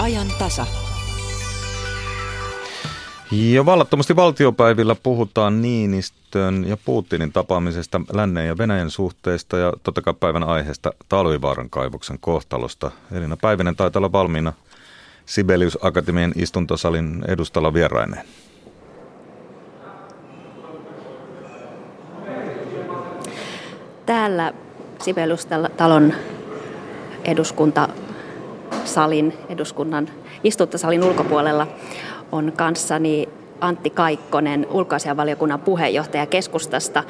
ajan tasa. Ja vallattomasti valtiopäivillä puhutaan Niinistön ja Putinin tapaamisesta lännen ja Venäjän suhteista ja totta kai päivän aiheesta Talvivaaran kaivoksen kohtalosta. Elina Päivinen taitaa olla valmiina Sibelius Akatemian istuntosalin edustalla vieraineen. Täällä Sibelius-talon eduskuntasalin, eduskunnan istuntosalin ulkopuolella on kanssani Antti Kaikkonen, ulkoasianvaliokunnan puheenjohtaja keskustasta,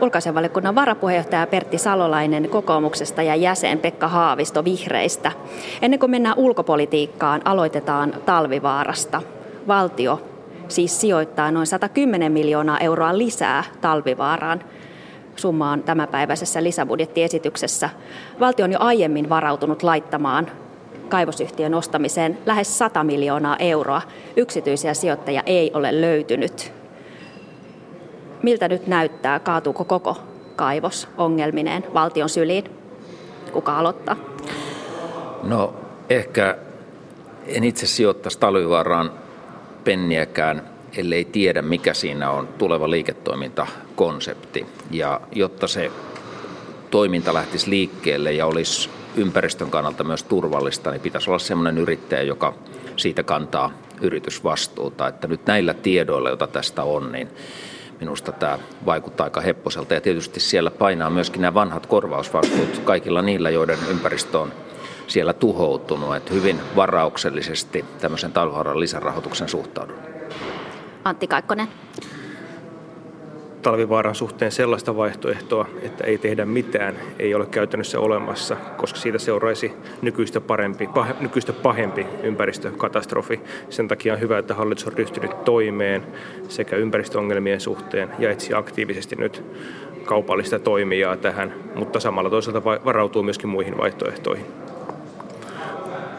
ulkoasianvaliokunnan varapuheenjohtaja Pertti Salolainen kokoomuksesta ja jäsen Pekka Haavisto vihreistä. Ennen kuin mennään ulkopolitiikkaan, aloitetaan talvivaarasta. Valtio siis sijoittaa noin 110 miljoonaa euroa lisää talvivaaraan summaan tämänpäiväisessä lisäbudjettiesityksessä. Valtio on jo aiemmin varautunut laittamaan kaivosyhtiön ostamiseen lähes 100 miljoonaa euroa. Yksityisiä sijoittajia ei ole löytynyt. Miltä nyt näyttää? Kaatuuko koko kaivos ongelmineen valtion syliin? Kuka aloittaa? No ehkä en itse sijoittaisi Talvivaaraan penniäkään, ellei tiedä mikä siinä on tuleva liiketoimintakonsepti. Ja jotta se toiminta lähtisi liikkeelle ja olisi ympäristön kannalta myös turvallista, niin pitäisi olla sellainen yrittäjä, joka siitä kantaa yritysvastuuta. Että nyt näillä tiedoilla, joita tästä on, niin minusta tämä vaikuttaa aika hepposelta. Ja tietysti siellä painaa myöskin nämä vanhat korvausvastuut kaikilla niillä, joiden ympäristö on siellä tuhoutunut. Että hyvin varauksellisesti tämmöisen talvihaaran lisärahoituksen suhtaudun. Antti Kaikkonen talvivaaran suhteen sellaista vaihtoehtoa, että ei tehdä mitään, ei ole käytännössä olemassa, koska siitä seuraisi nykyistä, parempi, pah, nykyistä pahempi ympäristökatastrofi. Sen takia on hyvä, että hallitus on ryhtynyt toimeen sekä ympäristöongelmien suhteen ja etsi aktiivisesti nyt kaupallista toimijaa tähän, mutta samalla toisaalta varautuu myöskin muihin vaihtoehtoihin.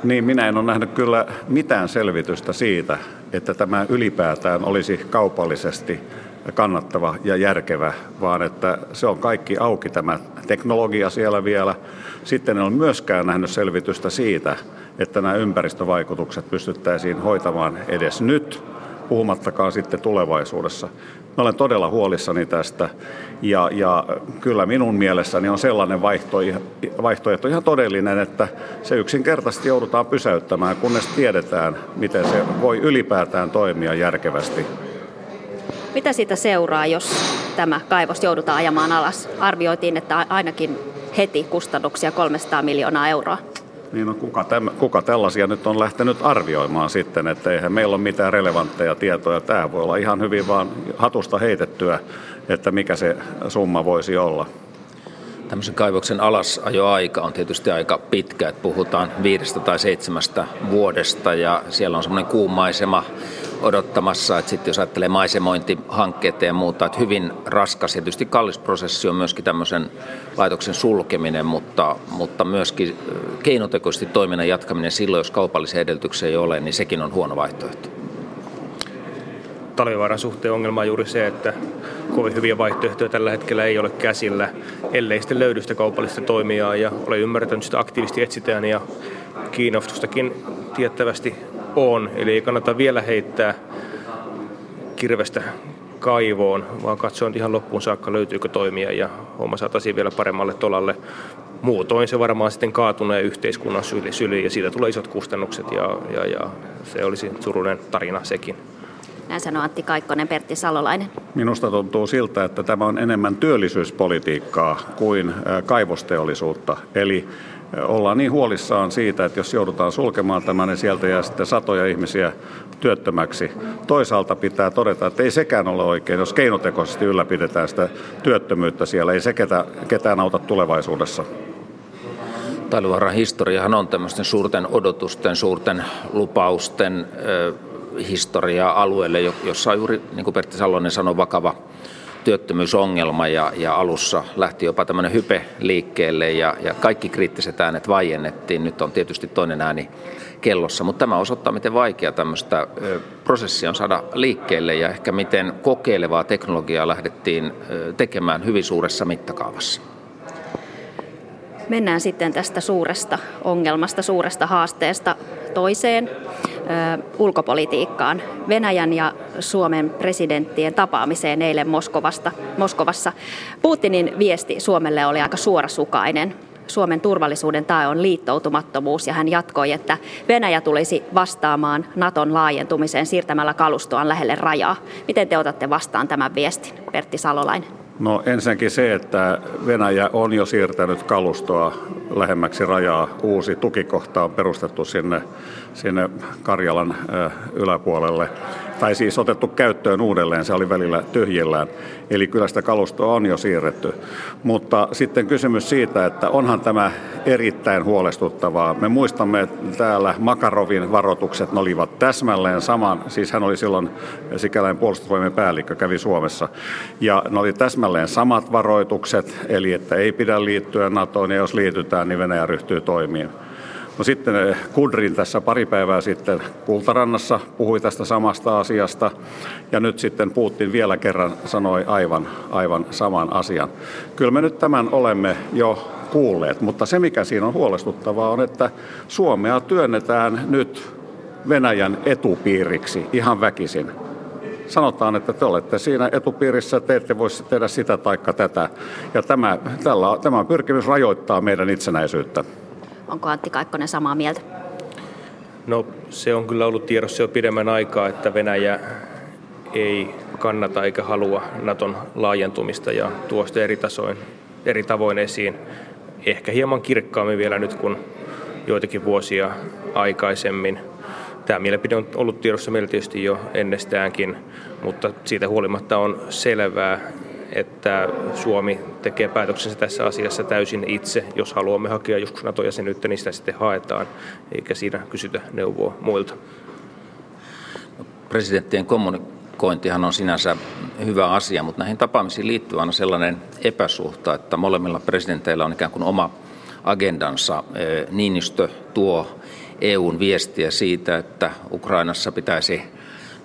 Niin, minä en ole nähnyt kyllä mitään selvitystä siitä, että tämä ylipäätään olisi kaupallisesti kannattava ja järkevä, vaan että se on kaikki auki tämä teknologia siellä vielä. Sitten en ole myöskään nähnyt selvitystä siitä, että nämä ympäristövaikutukset pystyttäisiin hoitamaan edes nyt, puhumattakaan sitten tulevaisuudessa. Mä olen todella huolissani tästä ja, ja kyllä minun mielessäni on sellainen vaihtoehto ihan todellinen, että se yksinkertaisesti joudutaan pysäyttämään, kunnes tiedetään, miten se voi ylipäätään toimia järkevästi. Mitä siitä seuraa, jos tämä kaivos joudutaan ajamaan alas? Arvioitiin, että ainakin heti kustannuksia 300 miljoonaa euroa. Niin no kuka, täm, kuka tällaisia nyt on lähtenyt arvioimaan sitten, että eihän meillä ole mitään relevantteja tietoja. Tämä voi olla ihan hyvin vaan hatusta heitettyä, että mikä se summa voisi olla. Tämmöisen kaivoksen alasajoaika on tietysti aika pitkä, että puhutaan viidestä tai seitsemästä vuodesta ja siellä on semmoinen kuumaisema odottamassa, että sitten jos ajattelee maisemointihankkeita ja muuta, että hyvin raskas ja tietysti kallis prosessi on myöskin tämmöisen laitoksen sulkeminen, mutta, mutta myöskin keinotekoisesti toiminnan jatkaminen silloin, jos kaupallisia edellytyksiä ei ole, niin sekin on huono vaihtoehto. Talvivaaran suhteen ongelma on juuri se, että kovin hyviä vaihtoehtoja tällä hetkellä ei ole käsillä, ellei sitten löydy sitä kaupallista toimijaa ja olen ymmärtänyt sitä aktiivisesti etsitään ja kiinnostustakin tiettävästi on. Eli ei kannata vielä heittää kirvestä kaivoon, vaan katsoa ihan loppuun saakka löytyykö toimia ja homma saataisiin vielä paremmalle tolalle. Muutoin se varmaan sitten kaatunee yhteiskunnan syli, syli ja siitä tulee isot kustannukset ja, ja, ja se olisi surullinen tarina sekin. Näin sanoo Antti Kaikkonen, Pertti Salolainen. Minusta tuntuu siltä, että tämä on enemmän työllisyyspolitiikkaa kuin kaivosteollisuutta. Eli ollaan niin huolissaan siitä, että jos joudutaan sulkemaan tämän, niin sieltä jää sitten satoja ihmisiä työttömäksi. Toisaalta pitää todeta, että ei sekään ole oikein, jos keinotekoisesti ylläpidetään sitä työttömyyttä siellä. Ei se ketä, ketään auta tulevaisuudessa. Talvivaaran historiahan on tämmöisten suurten odotusten, suurten lupausten historiaa alueelle, jossa on juuri, niin kuin Pertti Salonen sanoi, vakava työttömyysongelma ja, ja alussa lähti jopa tämmöinen hype liikkeelle ja, ja kaikki kriittiset äänet vaiennettiin. Nyt on tietysti toinen ääni kellossa, mutta tämä osoittaa, miten vaikea tämmöistä prosessia on saada liikkeelle ja ehkä miten kokeilevaa teknologiaa lähdettiin tekemään hyvin suuressa mittakaavassa. Mennään sitten tästä suuresta ongelmasta, suuresta haasteesta toiseen ulkopolitiikkaan. Venäjän ja Suomen presidenttien tapaamiseen eilen Moskovasta, Moskovassa. Putinin viesti Suomelle oli aika suorasukainen. Suomen turvallisuuden tae on liittoutumattomuus ja hän jatkoi, että Venäjä tulisi vastaamaan Naton laajentumiseen siirtämällä kalustoaan lähelle rajaa. Miten te otatte vastaan tämän viestin, Pertti Salolainen? No ensinnäkin se, että Venäjä on jo siirtänyt kalustoa lähemmäksi rajaa. Uusi tukikohta on perustettu sinne, sinne Karjalan yläpuolelle tai siis otettu käyttöön uudelleen, se oli välillä tyhjillään. Eli kyllä sitä kalustoa on jo siirretty. Mutta sitten kysymys siitä, että onhan tämä erittäin huolestuttavaa. Me muistamme täällä Makarovin varoitukset, ne olivat täsmälleen saman, siis hän oli silloin sikäläinen puolustusvoimien päällikkö, kävi Suomessa, ja ne oli täsmälleen samat varoitukset, eli että ei pidä liittyä NATOon, ja jos liitytään, niin Venäjä ryhtyy toimiin. No sitten eh, Kudrin tässä pari päivää sitten Kultarannassa puhui tästä samasta asiasta ja nyt sitten Putin vielä kerran sanoi aivan, aivan saman asian. Kyllä me nyt tämän olemme jo kuulleet, mutta se mikä siinä on huolestuttavaa on, että Suomea työnnetään nyt Venäjän etupiiriksi ihan väkisin. Sanotaan, että te olette siinä etupiirissä, te ette voi tehdä sitä taikka tätä. Ja tämä, tällä, tämä pyrkimys rajoittaa meidän itsenäisyyttä. Onko Antti Kaikkonen samaa mieltä? No se on kyllä ollut tiedossa jo pidemmän aikaa, että Venäjä ei kannata eikä halua Naton laajentumista ja tuo sitä eri, tasoin, eri tavoin esiin. Ehkä hieman kirkkaammin vielä nyt kuin joitakin vuosia aikaisemmin. Tämä mielipide on ollut tiedossa meillä tietysti jo ennestäänkin, mutta siitä huolimatta on selvää, että Suomi tekee päätöksensä tässä asiassa täysin itse. Jos haluamme hakea joskus NATO-jäsenyyttä, niin sitä sitten haetaan, eikä siinä kysytä neuvoa muilta. Presidenttien kommunikointihan on sinänsä hyvä asia, mutta näihin tapaamisiin liittyy aina sellainen epäsuhta, että molemmilla presidenteillä on ikään kuin oma agendansa. Niinistö tuo EUn viestiä siitä, että Ukrainassa pitäisi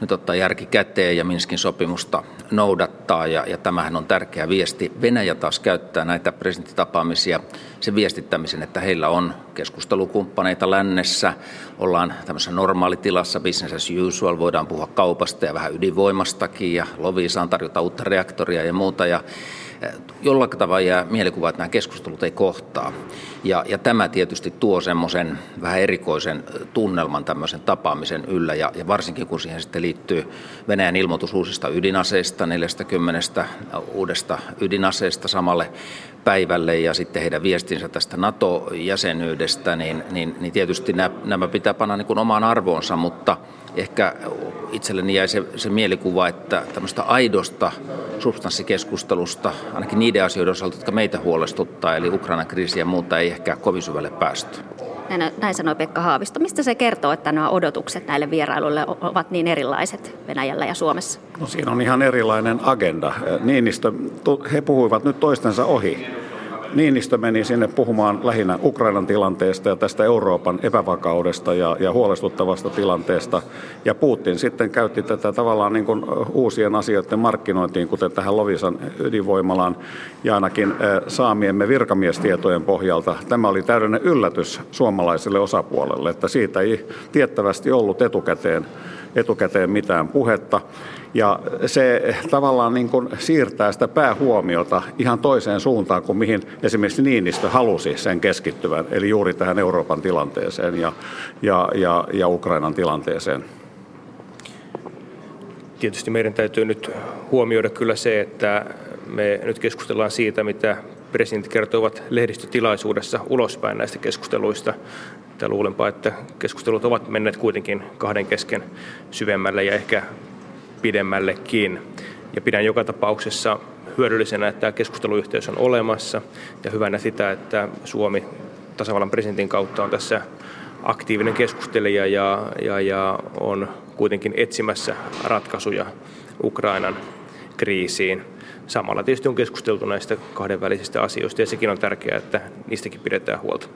nyt ottaa järki käteen ja Minskin sopimusta noudattaa, ja, ja tämähän on tärkeä viesti. Venäjä taas käyttää näitä presidenttitapaamisia sen viestittämisen, että heillä on keskustelukumppaneita lännessä, ollaan tämmöisessä normaalitilassa, business as usual, voidaan puhua kaupasta ja vähän ydinvoimastakin, ja Loviisaan tarjota uutta reaktoria ja muuta, ja jollain tavalla jää mielikuva, että nämä keskustelut ei kohtaa. Ja, ja tämä tietysti tuo semmoisen vähän erikoisen tunnelman tämmöisen tapaamisen yllä, ja, ja varsinkin kun siihen sitten liittyy Venäjän ilmoitus uusista ydinaseista, 40 uudesta ydinaseesta samalle päivälle ja sitten heidän viestinsä tästä NATO-jäsenyydestä, niin, niin, niin tietysti nämä, nämä pitää panna niin kuin omaan arvoonsa, mutta ehkä itselleni jäi se, se mielikuva, että tämmöistä aidosta substanssikeskustelusta, ainakin niiden asioiden osalta, jotka meitä huolestuttaa, eli Ukrainan kriisi ja muuta, ei ehkä kovin syvälle päästy. Näin, näin sanoi Pekka Haavisto. Mistä se kertoo, että nämä odotukset näille vierailuille ovat niin erilaiset Venäjällä ja Suomessa? No siinä on ihan erilainen agenda. Niinistö, he puhuivat nyt toistensa ohi. Niinistö meni sinne puhumaan lähinnä Ukrainan tilanteesta ja tästä Euroopan epävakaudesta ja, ja huolestuttavasta tilanteesta. Ja Putin sitten käytti tätä tavallaan niin kuin uusien asioiden markkinointiin, kuten tähän Lovisan ydinvoimalaan ja ainakin saamiemme virkamiestietojen pohjalta. Tämä oli täydellinen yllätys suomalaiselle osapuolelle, että siitä ei tiettävästi ollut etukäteen, etukäteen mitään puhetta. Ja se tavallaan niin kuin siirtää sitä päähuomiota ihan toiseen suuntaan kuin mihin esimerkiksi Niinistö halusi sen keskittyvän, eli juuri tähän Euroopan tilanteeseen ja, ja, ja, ja Ukrainan tilanteeseen. Tietysti meidän täytyy nyt huomioida kyllä se, että me nyt keskustellaan siitä, mitä presidentit kertovat lehdistötilaisuudessa ulospäin näistä keskusteluista. Ja luulenpa, että keskustelut ovat menneet kuitenkin kahden kesken syvemmälle ja ehkä pidemmällekin. Ja pidän joka tapauksessa hyödyllisenä, että tämä keskusteluyhteys on olemassa ja hyvänä sitä, että Suomi tasavallan presidentin kautta on tässä aktiivinen keskustelija ja, ja, ja on kuitenkin etsimässä ratkaisuja Ukrainan kriisiin. Samalla tietysti on keskusteltu näistä kahdenvälisistä asioista ja sekin on tärkeää, että niistäkin pidetään huolta.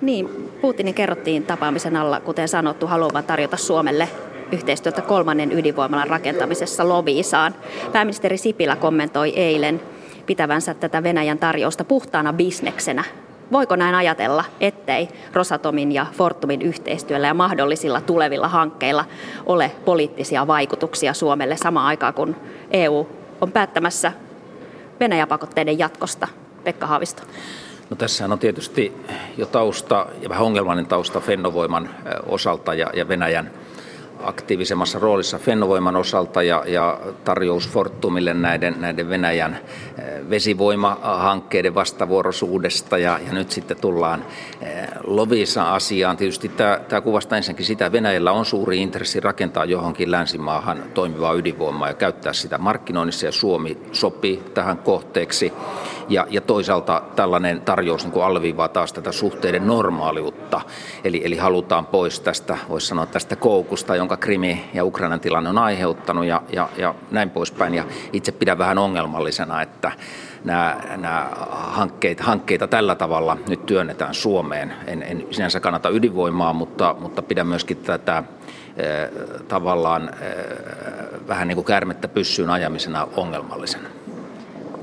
Niin, Putinin kerrottiin tapaamisen alla, kuten sanottu, haluavan tarjota Suomelle yhteistyötä kolmannen ydinvoimalan rakentamisessa Loviisaan. Pääministeri Sipilä kommentoi eilen pitävänsä tätä Venäjän tarjousta puhtaana bisneksenä. Voiko näin ajatella, ettei Rosatomin ja Fortumin yhteistyöllä ja mahdollisilla tulevilla hankkeilla ole poliittisia vaikutuksia Suomelle samaan aikaan, kun EU on päättämässä Venäjäpakotteiden jatkosta? Pekka Haavisto. No tässä on tietysti jo tausta ja vähän ongelmallinen tausta Fennovoiman osalta ja, ja Venäjän aktiivisemmassa roolissa Fennovoiman osalta ja, ja tarjous Fortumille näiden, näiden Venäjän vesivoimahankkeiden vastavuoroisuudesta ja, ja nyt sitten tullaan Lovisa-asiaan. Tietysti tämä, tämä kuvastaa ensinnäkin sitä, että Venäjällä on suuri intressi rakentaa johonkin länsimaahan toimivaa ydinvoimaa ja käyttää sitä markkinoinnissa ja Suomi sopii tähän kohteeksi. Ja, ja toisaalta tällainen tarjous niin alviivaa taas tätä suhteiden normaaliutta. Eli, eli halutaan pois tästä, voisi sanoa tästä koukusta, jonka Krimi ja Ukrainan tilanne on aiheuttanut ja, ja, ja näin poispäin. Ja itse pidän vähän ongelmallisena, että nämä, nämä hankkeita, hankkeita tällä tavalla nyt työnnetään Suomeen. En, en sinänsä kannata ydinvoimaa, mutta, mutta pidän myöskin tätä eh, tavallaan eh, vähän niin kuin käärmettä pyssyyn ajamisena ongelmallisena.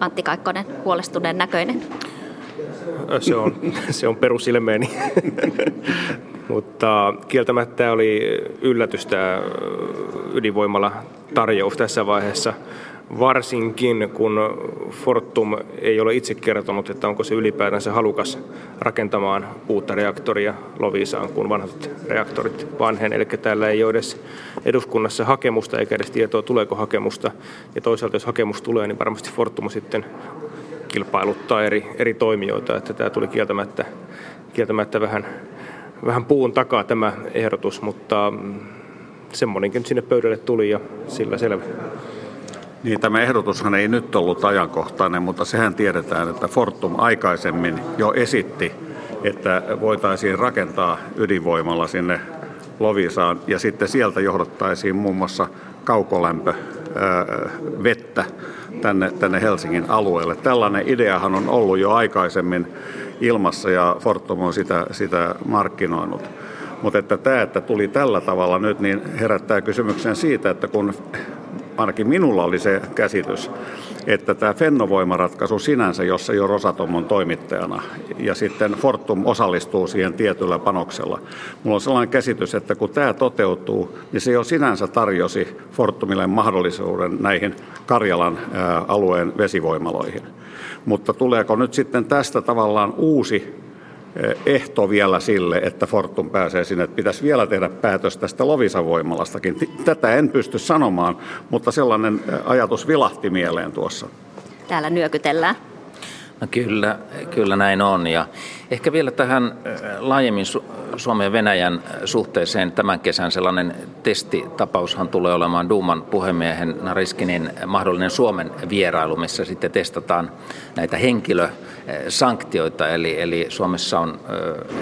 Antti Kaikkonen, huolestuneen näköinen. Se on, se on perusilmeeni. Mutta kieltämättä oli yllätys tämä ydinvoimalla tarjous tässä vaiheessa, varsinkin kun Fortum ei ole itse kertonut, että onko se ylipäätänsä halukas rakentamaan uutta reaktoria Lovisaan, kun vanhat reaktorit vanhen. Eli täällä ei ole edes eduskunnassa hakemusta eikä edes tietoa, tuleeko hakemusta. Ja toisaalta jos hakemus tulee, niin varmasti Fortum sitten kilpailuttaa eri, eri toimijoita, että tämä tuli kieltämättä, kieltämättä vähän vähän puun takaa tämä ehdotus, mutta mm, semmoinenkin sinne pöydälle tuli ja sillä selvä. Niin, tämä ehdotushan ei nyt ollut ajankohtainen, mutta sehän tiedetään, että Fortum aikaisemmin jo esitti, että voitaisiin rakentaa ydinvoimalla sinne Lovisaan ja sitten sieltä johdattaisiin muun muassa kaukolämpö vettä tänne, tänne Helsingin alueelle. Tällainen ideahan on ollut jo aikaisemmin ilmassa ja Fortum on sitä, sitä markkinoinut. Mutta että tämä, että tuli tällä tavalla nyt, niin herättää kysymyksen siitä, että kun ainakin minulla oli se käsitys, että tämä Fennovoimaratkaisu sinänsä, jossa jo Rosatom on toimittajana, ja sitten Fortum osallistuu siihen tietyllä panoksella. Mulla on sellainen käsitys, että kun tämä toteutuu, niin se jo sinänsä tarjosi Fortumille mahdollisuuden näihin Karjalan alueen vesivoimaloihin. Mutta tuleeko nyt sitten tästä tavallaan uusi ehto vielä sille, että Fortum pääsee sinne, että pitäisi vielä tehdä päätös tästä Lovisavoimalastakin. Tätä en pysty sanomaan, mutta sellainen eh, ajatus vilahti mieleen tuossa. Täällä nyökytellään. No kyllä, kyllä näin on. Ja ehkä vielä tähän äh, laajemmin Suomen ja Venäjän suhteeseen tämän kesän sellainen testitapaushan tulee olemaan Duuman puhemiehen Nariskinin mahdollinen Suomen vierailu, missä sitten testataan näitä henkilösanktioita. Eli, eli Suomessa on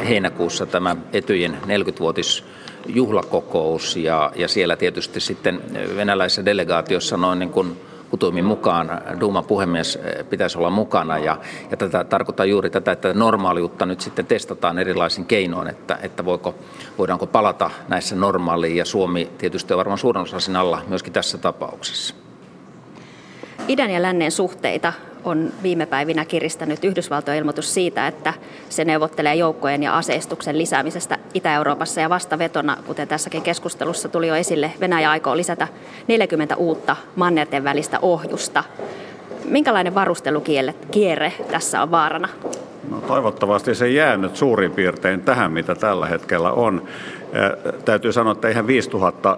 heinäkuussa tämä Etyjin 40-vuotis juhlakokous ja, ja siellä tietysti sitten venäläisessä delegaatiossa noin niin kuin kutuimin mukaan Duuman puhemies pitäisi olla mukana. Ja, ja tätä tarkoittaa juuri tätä, että normaaliutta nyt sitten testataan erilaisin keinoin, että, että voiko, voidaanko palata näissä normaaliin. Ja Suomi tietysti on varmaan suurin osa alla myöskin tässä tapauksessa. Idän ja lännen suhteita on viime päivinä kiristänyt Yhdysvaltojen ilmoitus siitä, että se neuvottelee joukkojen ja aseistuksen lisäämisestä Itä-Euroopassa ja vastavetona, kuten tässäkin keskustelussa tuli jo esille, Venäjä aikoo lisätä 40 uutta mannerten välistä ohjusta. Minkälainen varustelukierre tässä on vaarana? No, toivottavasti se jää nyt suurin piirtein tähän, mitä tällä hetkellä on. Täytyy sanoa, että eihän 5000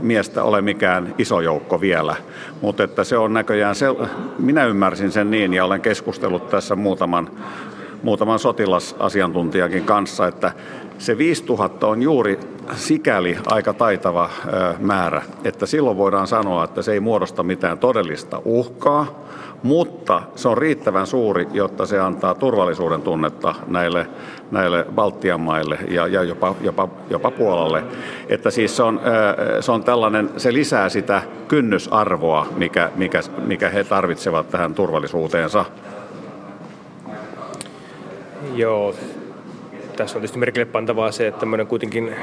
miestä ole mikään iso joukko vielä, mutta että se on näköjään, se, minä ymmärsin sen niin ja olen keskustellut tässä muutaman, muutaman sotilasasiantuntijakin kanssa, että se 5000 on juuri sikäli aika taitava määrä, että silloin voidaan sanoa, että se ei muodosta mitään todellista uhkaa, mutta se on riittävän suuri, jotta se antaa turvallisuuden tunnetta näille, näille Baltian maille ja, ja jopa, jopa, jopa Puolalle. Että siis se on, se on tällainen, se lisää sitä kynnysarvoa, mikä, mikä, mikä he tarvitsevat tähän turvallisuuteensa. Joo, tässä on tietysti merkille pantavaa se, että tämmöinen kuitenkin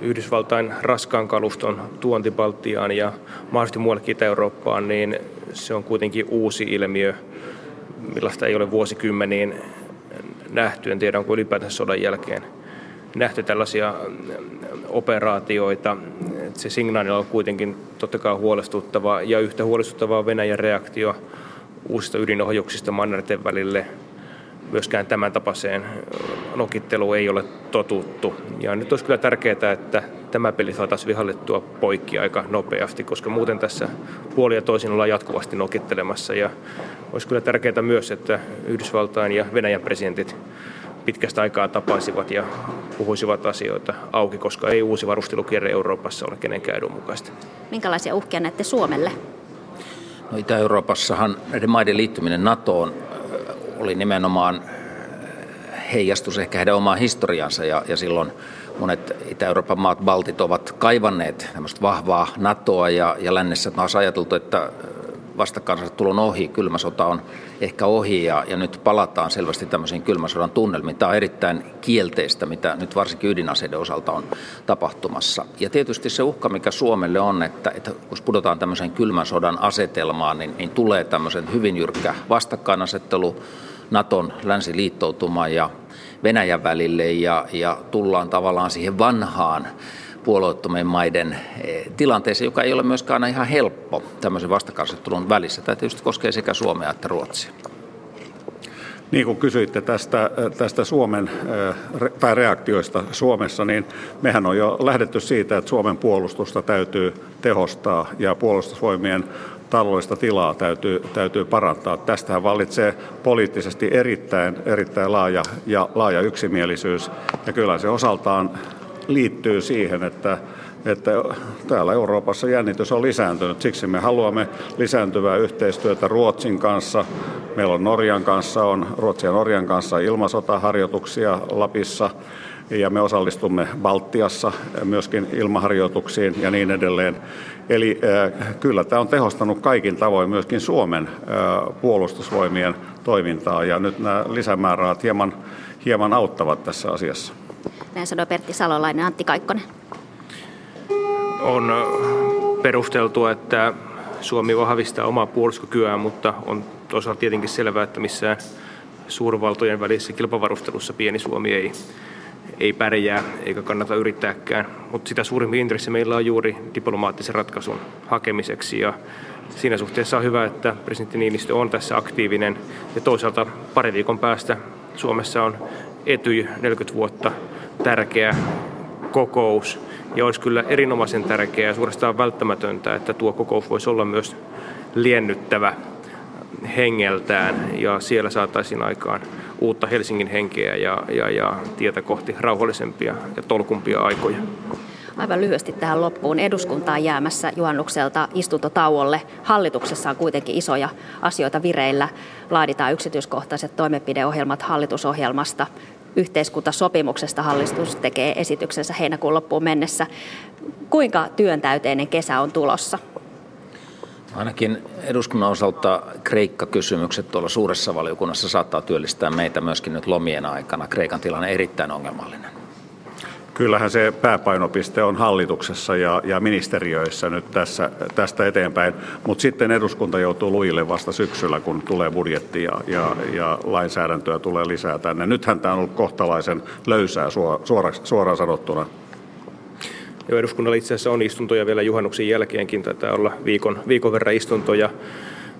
Yhdysvaltain raskaan kaluston tuonti Baltiaan ja mahdollisesti muuallekin Itä-Eurooppaan, niin se on kuitenkin uusi ilmiö, millaista ei ole vuosikymmeniin nähty. En tiedä, onko ylipäätään sodan jälkeen nähty tällaisia operaatioita. Se signaali on kuitenkin totta kai huolestuttava ja yhtä huolestuttavaa Venäjän reaktio uusista ydinohjuksista mannerten välille. Myöskään tämän tapaiseen nokitteluun ei ole totuttu. Ja nyt olisi kyllä tärkeää, että tämä peli saataisiin vihallettua poikki aika nopeasti, koska muuten tässä puoli ja toisin ollaan jatkuvasti nokittelemassa. Ja olisi kyllä tärkeää myös, että Yhdysvaltain ja Venäjän presidentit pitkästä aikaa tapaisivat ja puhuisivat asioita auki, koska ei uusi varustelukierre Euroopassa ole kenenkään edun mukaista. Minkälaisia uhkia näette Suomelle? No Itä-Euroopassahan näiden maiden liittyminen NATOon oli nimenomaan heijastus ehkä heidän omaan historiansa ja, ja silloin monet Itä-Euroopan maat, Baltit, ovat kaivanneet tämmöistä vahvaa NATOa ja, ja lännessä taas ajateltu, että vastakkainasettelu on ohi, kylmä sota on ehkä ohi ja, ja nyt palataan selvästi tämmöisiin kylmän sodan tunnelmiin. Tämä on erittäin kielteistä, mitä nyt varsinkin ydinaseiden osalta on tapahtumassa. Ja tietysti se uhka, mikä Suomelle on, että, että kun pudotaan tämmöisen kylmän sodan asetelmaan, niin, niin tulee tämmöisen hyvin jyrkkä vastakkainasettelu Naton länsiliittoutuma ja Venäjän välille ja, ja tullaan tavallaan siihen vanhaan puolueettomien maiden eh, tilanteeseen, joka ei ole myöskään aina ihan helppo tämmöisen vastakkainasettelun välissä. Tämä tietysti koskee sekä Suomea että Ruotsia. Niin kuin kysyitte tästä, tästä Suomen eh, tai reaktioista Suomessa, niin mehän on jo lähdetty siitä, että Suomen puolustusta täytyy tehostaa ja puolustusvoimien taloudellista tilaa täytyy, täytyy parantaa. Tästähän vallitsee poliittisesti erittäin, erittäin laaja, ja laaja yksimielisyys. Ja kyllä se osaltaan liittyy siihen, että, että täällä Euroopassa jännitys on lisääntynyt. Siksi me haluamme lisääntyvää yhteistyötä Ruotsin kanssa. Meillä on Norjan kanssa, on Ruotsin ja Norjan kanssa ilmasotaharjoituksia Lapissa ja me osallistumme Baltiassa myöskin ilmaharjoituksiin ja niin edelleen. Eli äh, kyllä tämä on tehostanut kaikin tavoin myöskin Suomen äh, puolustusvoimien toimintaa ja nyt nämä lisämäärärahat hieman, hieman auttavat tässä asiassa. Sanoi Pertti Salolainen Antti Kaikkonen. On perusteltua, että Suomi vahvistaa omaa puolustuskykyään, mutta on toisaalta tietenkin selvää, että missään suurvaltojen välisessä kilpavarustelussa pieni Suomi ei, ei pärjää eikä kannata yrittääkään. Mutta sitä suurimpi intressi meillä on juuri diplomaattisen ratkaisun hakemiseksi ja siinä suhteessa on hyvä, että presidentti Niinistö on tässä aktiivinen ja toisaalta pari viikon päästä Suomessa on Etyj 40 vuotta tärkeä kokous ja olisi kyllä erinomaisen tärkeää ja suorastaan välttämätöntä, että tuo kokous voisi olla myös liennyttävä hengeltään ja siellä saataisiin aikaan uutta Helsingin henkeä ja, ja, ja tietä kohti rauhallisempia ja tolkumpia aikoja. Aivan lyhyesti tähän loppuun. Eduskuntaan jäämässä juhannukselta istuntotauolle. Hallituksessa on kuitenkin isoja asioita vireillä. Laaditaan yksityiskohtaiset toimenpideohjelmat hallitusohjelmasta yhteiskuntasopimuksesta hallitus tekee esityksensä heinäkuun loppuun mennessä. Kuinka työntäyteinen kesä on tulossa? Ainakin eduskunnan osalta Kreikka-kysymykset tuolla suuressa valiokunnassa saattaa työllistää meitä myöskin nyt lomien aikana. Kreikan tilanne erittäin ongelmallinen. Kyllähän se pääpainopiste on hallituksessa ja, ja ministeriöissä nyt tässä, tästä eteenpäin, mutta sitten eduskunta joutuu luille vasta syksyllä, kun tulee budjetti ja, ja, ja lainsäädäntöä tulee lisää tänne. Nythän tämä on ollut kohtalaisen löysää suora, suoraan sanottuna. Joo, eduskunnalla itse asiassa on istuntoja vielä juhannuksen jälkeenkin. Taitaa olla viikon, viikon verran istuntoja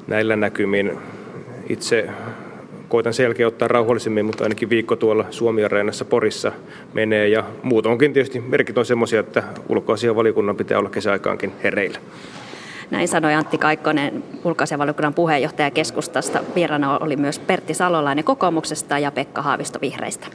näillä näkymin. Itse koitan ottaa rauhallisemmin, mutta ainakin viikko tuolla Suomi-areenassa Porissa menee. Ja onkin tietysti merkit on semmoisia, että ulkoasianvaliokunnan pitää olla kesäaikaankin hereillä. Näin sanoi Antti Kaikkonen, ulkoasianvaliokunnan puheenjohtaja keskustasta. Vieraana oli myös Pertti Salolainen kokoomuksesta ja Pekka Haavisto vihreistä.